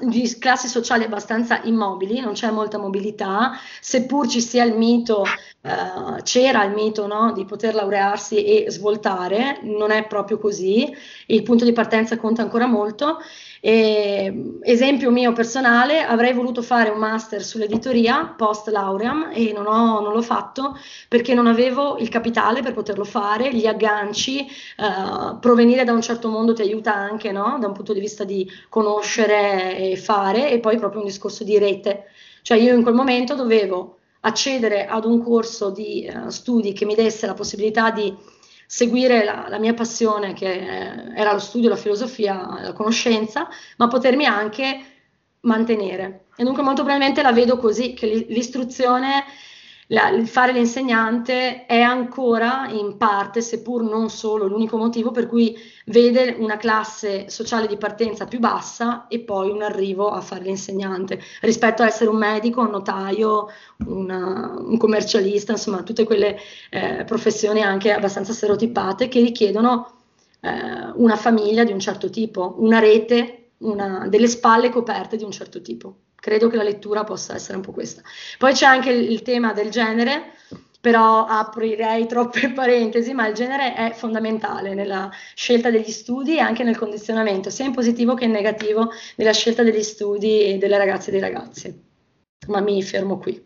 di classi sociali abbastanza immobili, non c'è molta mobilità, seppur ci sia il mito, eh, c'era il mito no, di poter laurearsi e svoltare, non è proprio così, il punto di partenza conta ancora molto E, esempio mio personale, avrei voluto fare un master sull'editoria post lauream e non, ho, non l'ho fatto perché non avevo il capitale per poterlo fare, gli agganci, eh, provenire da un certo mondo ti aiuta anche no? da un punto di vista di conoscere e fare e poi proprio un discorso di rete. Cioè io in quel momento dovevo accedere ad un corso di uh, studi che mi desse la possibilità di seguire la, la, mia passione che eh, era lo studio, la filosofia, la conoscenza, ma potermi anche mantenere. E dunque molto probabilmente la vedo così, che l'istruzione la, il fare l'insegnante è ancora in parte, seppur non solo, l'unico motivo per cui vede una classe sociale di partenza più bassa e poi un arrivo a fare l'insegnante, rispetto a essere un medico, un notaio, una, un commercialista, insomma tutte quelle eh, professioni anche abbastanza stereotipate che richiedono eh, una famiglia di un certo tipo, una rete, una, delle spalle coperte di un certo tipo credo che la lettura possa essere un po' questa. Poi c'è anche il, tema del genere, però aprirei *laughs* troppe parentesi, ma il genere è fondamentale nella scelta degli studi e anche nel condizionamento, sia in positivo che in negativo, nella scelta degli studi delle ragazze e dei ragazzi. Ma mi fermo qui.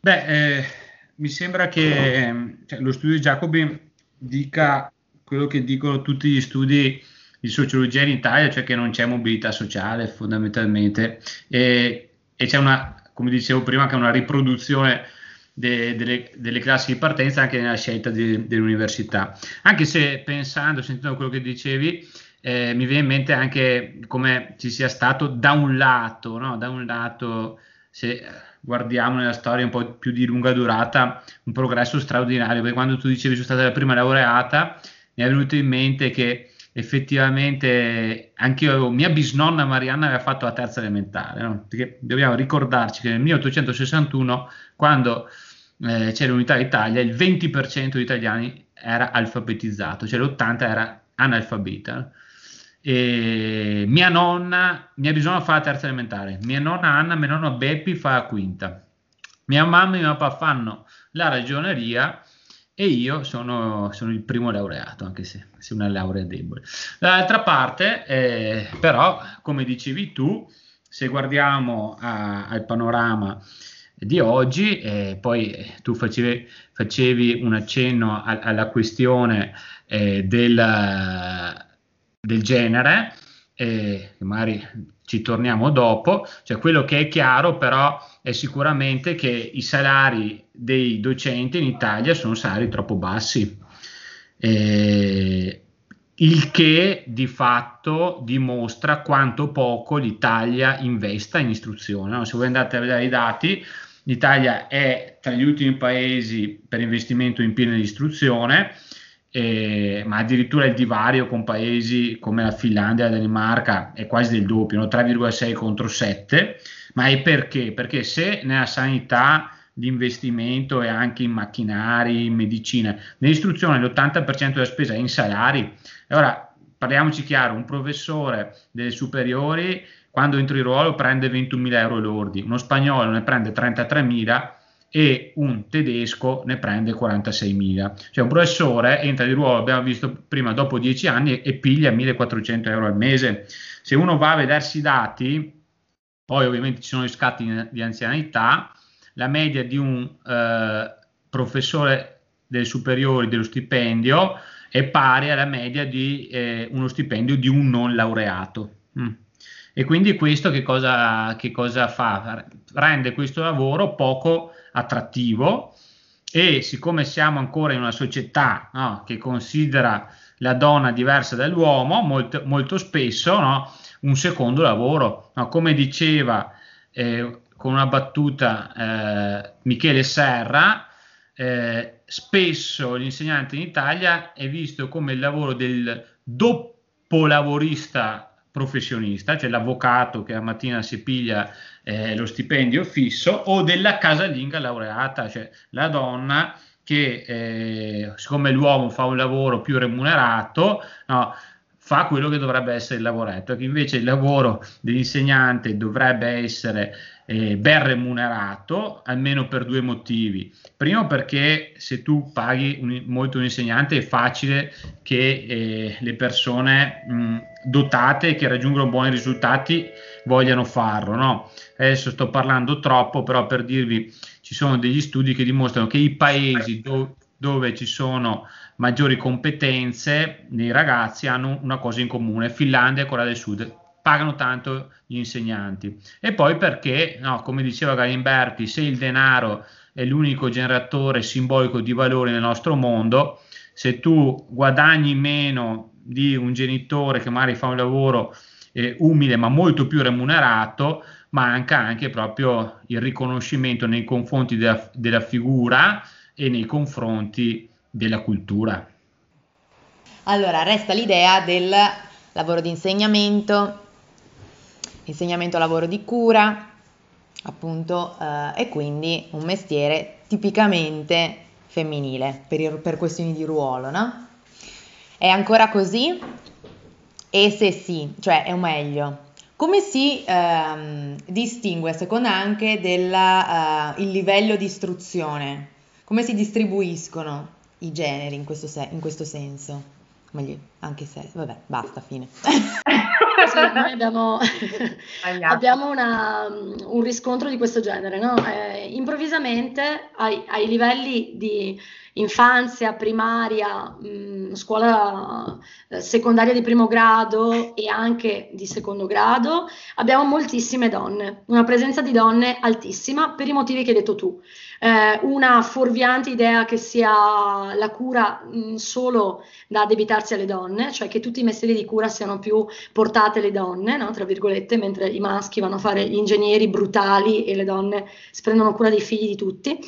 Beh, eh, mi sembra che cioè, lo studio di Jacobi dica quello che dicono tutti gli studi di sociologia in Italia, cioè che non c'è mobilità sociale fondamentalmente e, e c'è una, come dicevo prima, anche una riproduzione de, delle, delle, classi di partenza anche nella scelta de, dell'università. Anche se pensando, sentendo quello che dicevi, eh, mi viene in mente anche come ci sia stato da un lato, no? da un lato, se guardiamo nella storia un po' più di lunga durata, un progresso straordinario, perché quando tu dicevi sono stata la prima laureata, mi è venuto in mente che effettivamente anche io, mia bisnonna Marianna aveva fatto la terza elementare, no? perché dobbiamo ricordarci che nel 1861, quando eh, c'era l'unità d'Italia, il 20% degli italiani era alfabetizzato, cioè l'80% era analfabeta. E mia nonna, mia bisnonna fa la terza elementare, mia nonna Anna, mia nonna Beppi fa la quinta, mia mamma e mio papà fanno la ragioneria e io sono, sono, il primo laureato, anche se, se una laurea debole. Dall'altra parte, eh, però, come dicevi tu, se guardiamo a, al panorama di oggi, eh, poi tu facevi, facevi, un accenno a, alla questione eh, del, del, genere, e magari ci torniamo dopo, cioè quello che è chiaro però è sicuramente che i salari dei docenti in Italia sono salari troppo bassi, eh, il che di fatto dimostra quanto poco l'Italia investa in istruzione. No? Se voi andate a vedere i dati, l'Italia è tra gli ultimi paesi per investimento in PIL nell'istruzione, eh, ma addirittura il divario con paesi come la Finlandia e la Danimarca è quasi del doppio, no? 3,6 contro 7, ma è perché? Perché se nella sanità l'investimento è anche in macchinari, in medicina, nell'istruzione l'80% della spesa è in salari, allora parliamoci chiaro, un professore delle superiori quando entra in ruolo prende 21.000 euro lordi, uno spagnolo ne prende 33.000 e un tedesco ne prende 46.000. Cioè un professore entra di ruolo, abbiamo visto prima, dopo 10 anni e piglia 1.400 euro al mese. Se uno va a vedersi i dati, poi ovviamente ci sono gli scatti di anzianità, la media di un eh, professore delle superiori dello stipendio è pari alla media di eh, uno stipendio di un non laureato. Mm. E quindi questo che cosa, che cosa fa? Rende questo lavoro poco attrattivo e siccome siamo ancora in una società no, che considera la donna diversa dall'uomo, molto, molto spesso no, un secondo lavoro, no, come diceva eh, con una battuta eh, Michele Serra, eh, spesso l'insegnante in Italia è visto come il lavoro del doppolavorista professionista, cioè l'avvocato che la mattina si piglia eh, lo stipendio fisso, o della casalinga laureata, cioè la donna che eh, siccome l'uomo fa un lavoro più remunerato, no, fa quello che dovrebbe essere il lavoretto, che invece il lavoro dell'insegnante dovrebbe essere eh, ben remunerato, almeno per due motivi. Primo perché se tu paghi un, molto un insegnante è facile che eh, le persone mh, dotate che raggiungono buoni risultati vogliano farlo. No? Adesso sto parlando troppo, però per dirvi ci sono degli studi che dimostrano che i paesi do, dove ci sono maggiori competenze nei ragazzi hanno una cosa in comune, Finlandia e Corea del Sud, pagano tanto gli insegnanti. E poi perché, no, come diceva Galimberti, se il denaro è l'unico generatore simbolico di valori nel nostro mondo, se tu guadagni meno di un genitore che magari fa un lavoro eh, umile ma molto più remunerato, manca anche proprio il riconoscimento nei confronti della, della figura e nei confronti della cultura. Allora, resta l'idea del lavoro di insegnamento, insegnamento lavoro di cura, appunto, eh, e quindi un mestiere tipicamente femminile per, per questioni di ruolo, no? È ancora così? E se sì, cioè è un meglio, come si ehm, distingue, secondo anche, del uh, livello di istruzione? Come si distribuiscono i generi in questo, se- in questo senso? Meglio, anche se, vabbè, basta, fine. noi abbiamo, *laughs* abbiamo una, un riscontro di questo genere, no? eh, improvvisamente ai, ai, livelli di infanzia, primaria, mh, scuola eh, secondaria di primo grado e anche di secondo grado, abbiamo moltissime donne, una presenza di donne altissima per i motivi che hai detto tu eh, una fuorviante idea che sia la cura mh, solo da addebitarsi alle donne, cioè che tutti i mestieri di cura siano più portate alle donne, no? tra virgolette, mentre i maschi vanno a fare gli ingegneri brutali e le donne si prendono cura dei figli di tutti.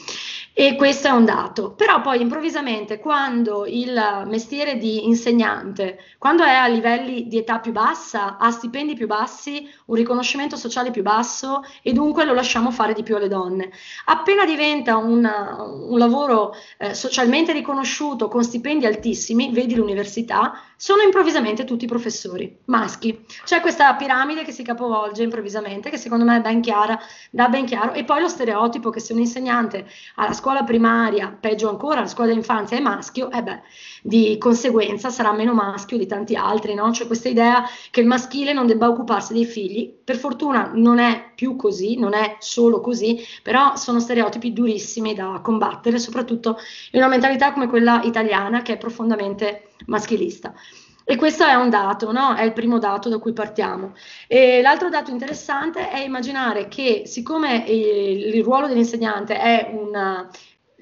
E questo è un dato. Però poi improvvisamente quando il mestiere di insegnante, quando è a livelli di età più bassa, ha stipendi più bassi, un riconoscimento sociale più basso e dunque lo lasciamo fare di più alle donne. Appena diventa una, un lavoro eh, socialmente riconosciuto con stipendi altissimi, vedi l'università, sono improvvisamente tutti professori maschi. C'è questa piramide che si capovolge improvvisamente, che secondo me è ben chiara, da ben chiaro, e poi lo stereotipo che se un insegnante alla scuola primaria, peggio ancora, alla scuola d'infanzia è maschio, eh beh, di conseguenza sarà meno maschio di tanti altri, no? C'è questa idea che il maschile non debba occuparsi dei figli. Per fortuna non è più così, non è solo così, però sono stereotipi durissimi da combattere, soprattutto in una mentalità come quella italiana che è profondamente maschilista. E questo è un dato, no? è il primo dato da cui partiamo. E l'altro dato interessante è immaginare che siccome il, il ruolo dell'insegnante è un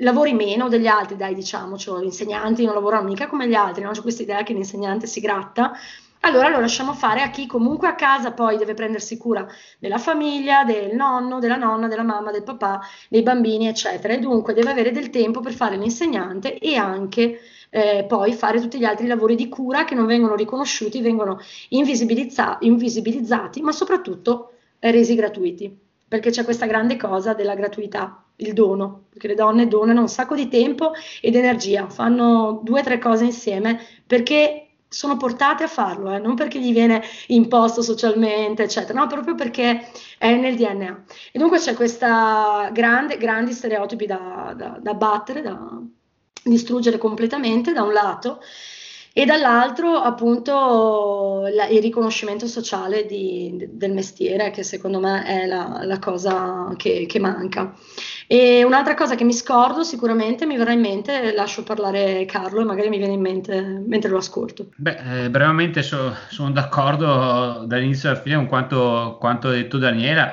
lavori meno degli altri, dai diciamo, cioè gli insegnanti non lavorano mica come gli altri, no? c'è questa idea che l'insegnante si gratta, allora lo lasciamo fare a chi comunque a casa poi deve prendersi cura della famiglia, del nonno, della nonna, della mamma, del papà, dei bambini, eccetera. E dunque deve avere del tempo per fare l'insegnante e anche eh, poi fare tutti gli altri lavori di cura che non vengono riconosciuti, vengono invisibilizza- invisibilizzati, ma soprattutto eh, resi gratuiti, perché c'è questa grande cosa della gratuità il dono, perché le donne donano un sacco di tempo ed energia, fanno due o tre cose insieme perché sono portate a farlo, eh, non perché gli viene imposto socialmente, eccetera, no, proprio perché è nel DNA. E dunque c'è questa grande, grandi stereotipi da, da, da battere, da distruggere completamente da un lato e dall'altro appunto la, il riconoscimento sociale di, del mestiere che secondo me è la, la cosa che, che, manca. E un'altra cosa che mi scordo sicuramente mi verrà in mente, lascio parlare Carlo e magari mi viene in mente mentre lo ascolto. Beh, eh, brevemente so, sono d'accordo dall'inizio alla fine con quanto, quanto detto Daniela,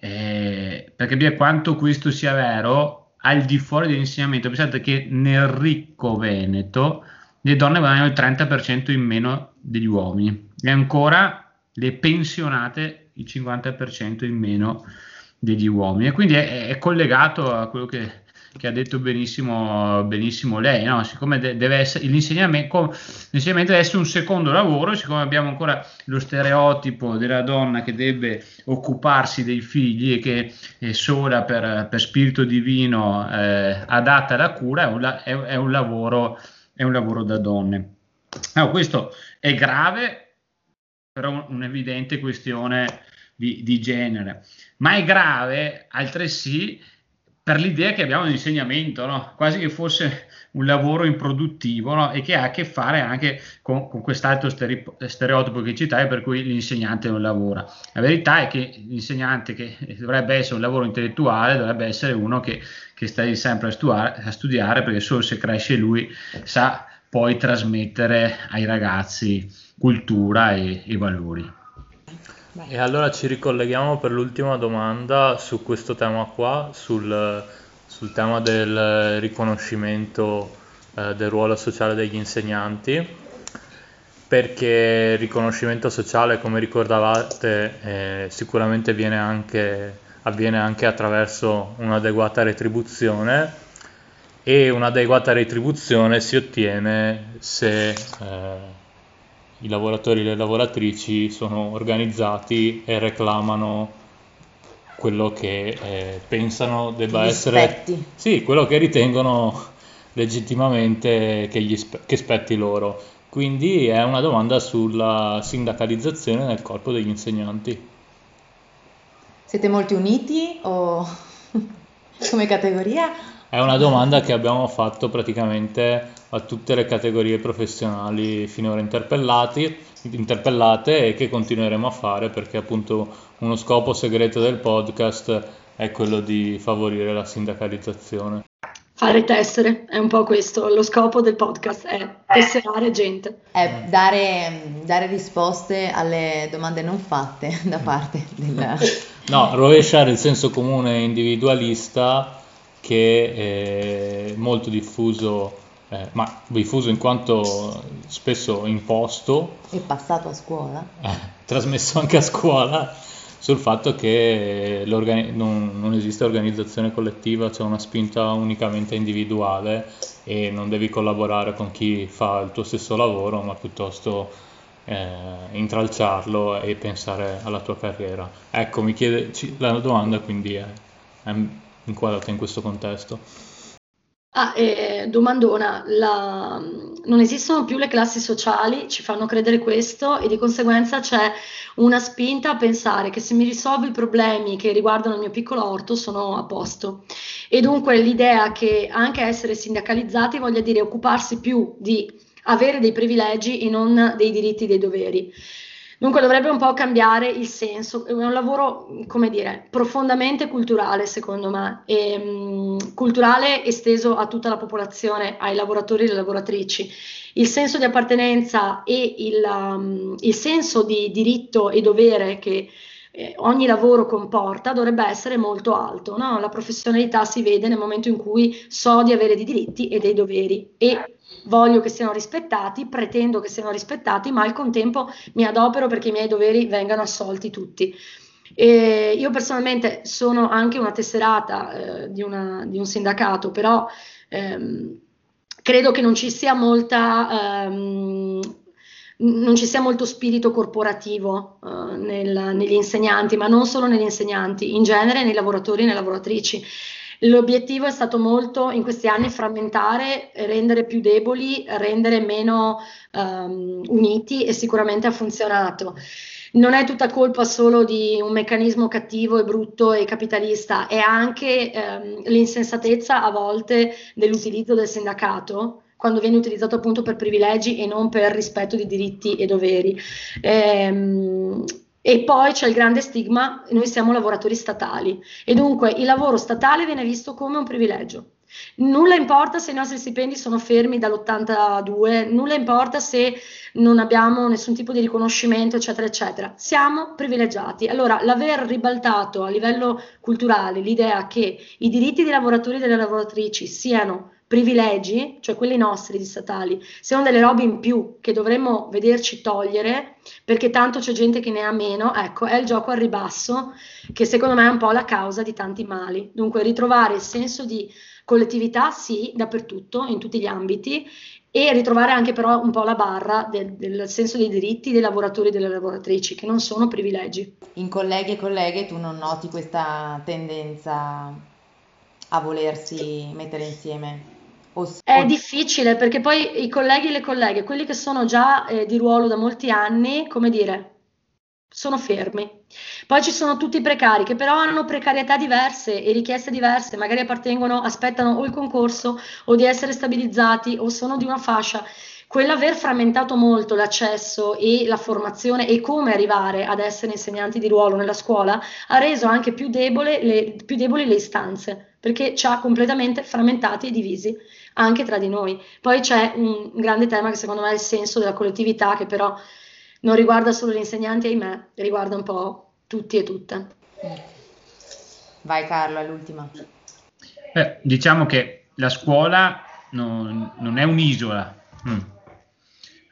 eh, perché per quanto questo sia vero, al di fuori dell'insegnamento, pensate che nel ricco Veneto le donne guadagnano il 30% in meno degli uomini e ancora le pensionate il 50% in meno degli uomini. E quindi è, è collegato a quello che, che, ha detto benissimo, benissimo lei, no? siccome de- deve essere l'insegnamento, l'insegnamento deve essere un secondo lavoro, siccome abbiamo ancora lo stereotipo della donna che deve occuparsi dei figli e che è sola per, per spirito divino eh, adatta alla cura, è un, è, è un lavoro è un lavoro da donne. No, questo è grave, però un'evidente questione di, di genere, ma è grave altresì per l'idea che abbiamo di insegnamento, no? quasi che fosse un lavoro improduttivo no? e che ha a che fare anche con, con quest'altro stereotipo che citai per cui l'insegnante non lavora. La verità è che l'insegnante che dovrebbe essere un lavoro intellettuale dovrebbe essere uno che, che sta lì sempre a studiare, a studiare perché solo se cresce lui sa poi trasmettere ai ragazzi cultura e, e valori. E allora ci ricolleghiamo per l'ultima domanda su questo tema qua, sul, sul tema del riconoscimento eh, del ruolo sociale degli insegnanti, perché il riconoscimento sociale, come ricordavate, eh, sicuramente anche, avviene anche attraverso un'adeguata retribuzione. E un'adeguata retribuzione si ottiene se... Eh, i lavoratori e le lavoratrici sono organizzati e reclamano quello che eh, pensano debba essere spetti. sì, quello che ritengono legittimamente che, gli spe- che spetti loro. Quindi è una domanda sulla sindacalizzazione nel corpo degli insegnanti. Siete molto uniti o *laughs* come categoria? È una domanda che abbiamo fatto praticamente a tutte le categorie professionali finora interpellate e che continueremo a fare perché appunto uno scopo segreto del podcast è quello di favorire la sindacalizzazione. Fare tessere, è un po' questo, lo scopo del podcast è tesserare gente. È dare, dare risposte alle domande non fatte *laughs* da parte del... No, rovesciare il senso comune individualista che è molto diffuso eh, ma diffuso in quanto spesso imposto. E passato a scuola. Eh, trasmesso anche a scuola sul fatto che non, non, esiste organizzazione collettiva, c'è una spinta unicamente individuale e non devi collaborare con chi fa il tuo stesso lavoro, ma piuttosto eh, intralciarlo e pensare alla tua carriera. Ecco, mi chiede, la domanda quindi è, è inquadrata in questo contesto. Ah, eh, domandona, la- non esistono più le classi sociali, ci fanno credere questo e di conseguenza c'è una spinta a pensare che se mi risolvo i problemi che riguardano il mio piccolo orto sono a posto. E dunque l'idea che anche essere sindacalizzati voglia dire occuparsi più di avere dei privilegi e non dei diritti e dei doveri. Dunque dovrebbe un po' cambiare il senso, è un lavoro, come dire, profondamente culturale secondo me, e, um, culturale esteso a tutta la popolazione, ai lavoratori e alle lavoratrici. Il senso di appartenenza e il, um, il senso di diritto e dovere che eh, ogni lavoro comporta dovrebbe essere molto alto. No? La professionalità si vede nel momento in cui so di avere dei diritti e dei doveri e voglio che siano rispettati, pretendo che siano rispettati, ma al contempo mi adopero perché i miei doveri vengano assolti tutti. E io personalmente sono anche una tesserata eh, di, una, di, un sindacato, però ehm, credo che non ci sia molta... Ehm, non ci sia molto spirito corporativo uh, nel, negli insegnanti, ma non solo negli insegnanti, in genere nei lavoratori e nelle lavoratrici. L'obiettivo è stato molto in questi anni frammentare, rendere più deboli, rendere meno um, uniti e sicuramente ha funzionato. Non è tutta colpa solo di un meccanismo cattivo e brutto e capitalista, è anche um, l'insensatezza a volte dell'utilizzo del sindacato quando viene utilizzato appunto per privilegi e non per rispetto di diritti e doveri. Ehm, e poi c'è il grande stigma, noi siamo lavoratori statali e dunque il lavoro statale viene visto come un privilegio. Nulla importa se i nostri stipendi sono fermi dall'82, nulla importa se non abbiamo nessun tipo di riconoscimento, eccetera, eccetera. Siamo privilegiati. Allora, l'aver ribaltato a livello culturale l'idea che i diritti dei lavoratori e delle lavoratrici siano privilegi, cioè quelli nostri di statali, siano delle robe in più che dovremmo vederci togliere perché tanto c'è gente che ne ha meno, ecco, è il gioco al ribasso che secondo me è un po' la causa di tanti mali. Dunque ritrovare il senso di collettività, sì, dappertutto, in tutti gli ambiti, e ritrovare anche però un po' la barra del, del, senso dei diritti dei lavoratori e delle lavoratrici, che non sono privilegi. In colleghi e colleghe tu non noti questa tendenza a volersi mettere insieme? È difficile perché poi i colleghi e le colleghe, quelli che sono già eh, di ruolo da molti anni, come dire, sono fermi. Poi ci sono tutti i precari che però hanno precarietà diverse e richieste diverse, magari appartengono, aspettano o il concorso o di essere stabilizzati o sono di una fascia. Quell'aver frammentato molto l'accesso e la formazione e come arrivare ad essere insegnanti di ruolo nella scuola ha reso anche più, debole le, più deboli le istanze, perché ci ha completamente frammentati e divisi anche tra di noi. Poi c'è un grande tema che secondo me è il senso della collettività, che però non riguarda solo gli insegnanti, ahimè, riguarda un po' tutti e tutte. Vai Carlo, è l'ultima. Beh, diciamo che la scuola non, non è un'isola, mm,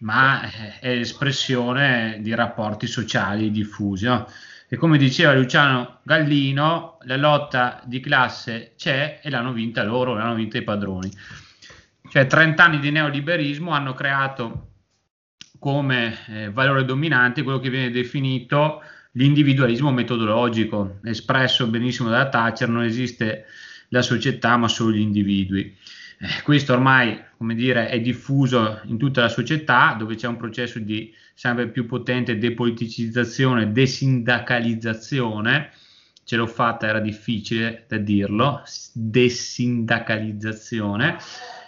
ma è l'espressione di rapporti sociali diffusi. no? E come diceva Luciano Gallino, la lotta di classe c'è e l'hanno vinta loro, l'hanno vinta i padroni. Cioè 30 anni di neoliberismo hanno creato come eh, valore dominante quello che viene definito l'individualismo metodologico, espresso benissimo da Thatcher, non esiste la società ma solo gli individui. Eh, questo ormai, come dire, è diffuso in tutta la società dove c'è un processo di sempre più potente depoliticizzazione, desindacalizzazione, ce l'ho fatta, era difficile da dirlo, desindacalizzazione,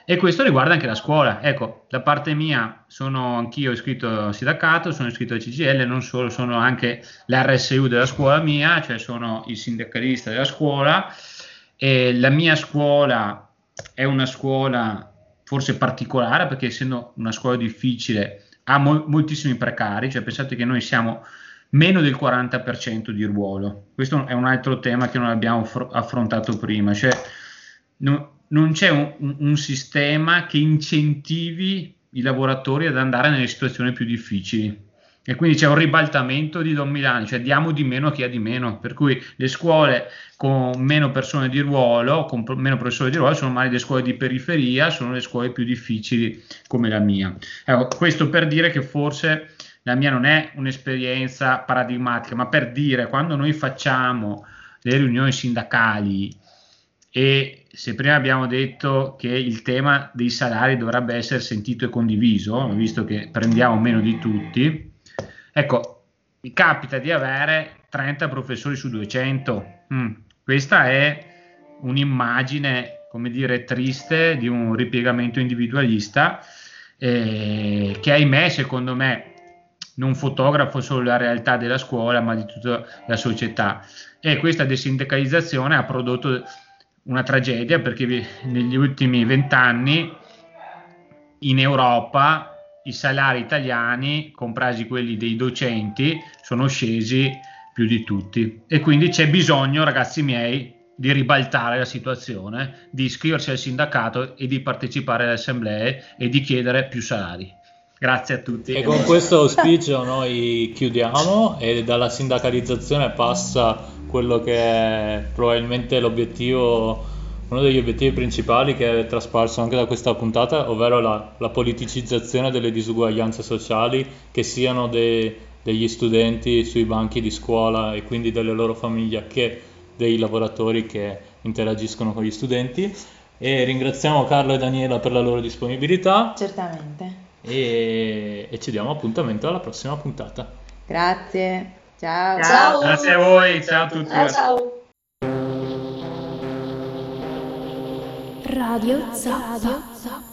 e questo riguarda anche la scuola. Ecco, da parte mia sono anch'io iscritto al sindacato, sono iscritto al CGL, non solo, sono anche l'RSU della scuola mia, cioè sono il sindacalista della scuola e la mia scuola è una scuola forse particolare perché essendo una scuola difficile ha mo- moltissimi precari, cioè pensate che noi siamo meno del 40% di ruolo. Questo è un altro tema che non abbiamo fr- affrontato prima, cioè no- non c'è un, un- sistema che incentivi i lavoratori ad andare nelle situazioni più difficili. E quindi c'è un ribaltamento di Don Milani, cioè diamo di meno a chi ha di meno, per cui le scuole con meno persone di ruolo, con meno professori di ruolo, sono magari le scuole di periferia, sono le scuole più difficili come la mia. Ecco, questo per dire che forse la mia non è un'esperienza paradigmatica, ma per dire quando noi facciamo le riunioni sindacali e se prima abbiamo detto che il tema dei salari dovrebbe essere sentito e condiviso, visto che prendiamo meno di tutti, ecco, mi capita di avere 30 professori su 200. Mm, questa è un'immagine, come dire, triste di un ripiegamento individualista eh, che ahimè, secondo me, non fotografa solo la realtà della scuola, ma di tutta la società. E questa desindacalizzazione ha prodotto una tragedia perché negli ultimi vent'anni in Europa i salari italiani, compresi quelli dei docenti, sono scesi più di tutti. E quindi c'è bisogno, ragazzi miei, di ribaltare la situazione, di iscriversi al sindacato e di partecipare alle assemblee e di chiedere più salari. Grazie a tutti. E con questo auspicio noi chiudiamo e dalla sindacalizzazione passa quello che è probabilmente l'obiettivo, uno degli obiettivi principali che è trasparso anche da questa puntata, ovvero la, la politicizzazione delle disuguaglianze sociali, che siano de- degli studenti sui banchi di scuola e quindi delle loro famiglie che dei lavoratori che interagiscono con gli studenti. E ringraziamo Carlo e Daniela per la loro disponibilità Certamente. e, e ci diamo appuntamento alla prossima puntata. Grazie. Ciao. Ciao. Grazie a voi, ciao a tutti. Ciao ciao. Radio Zappa.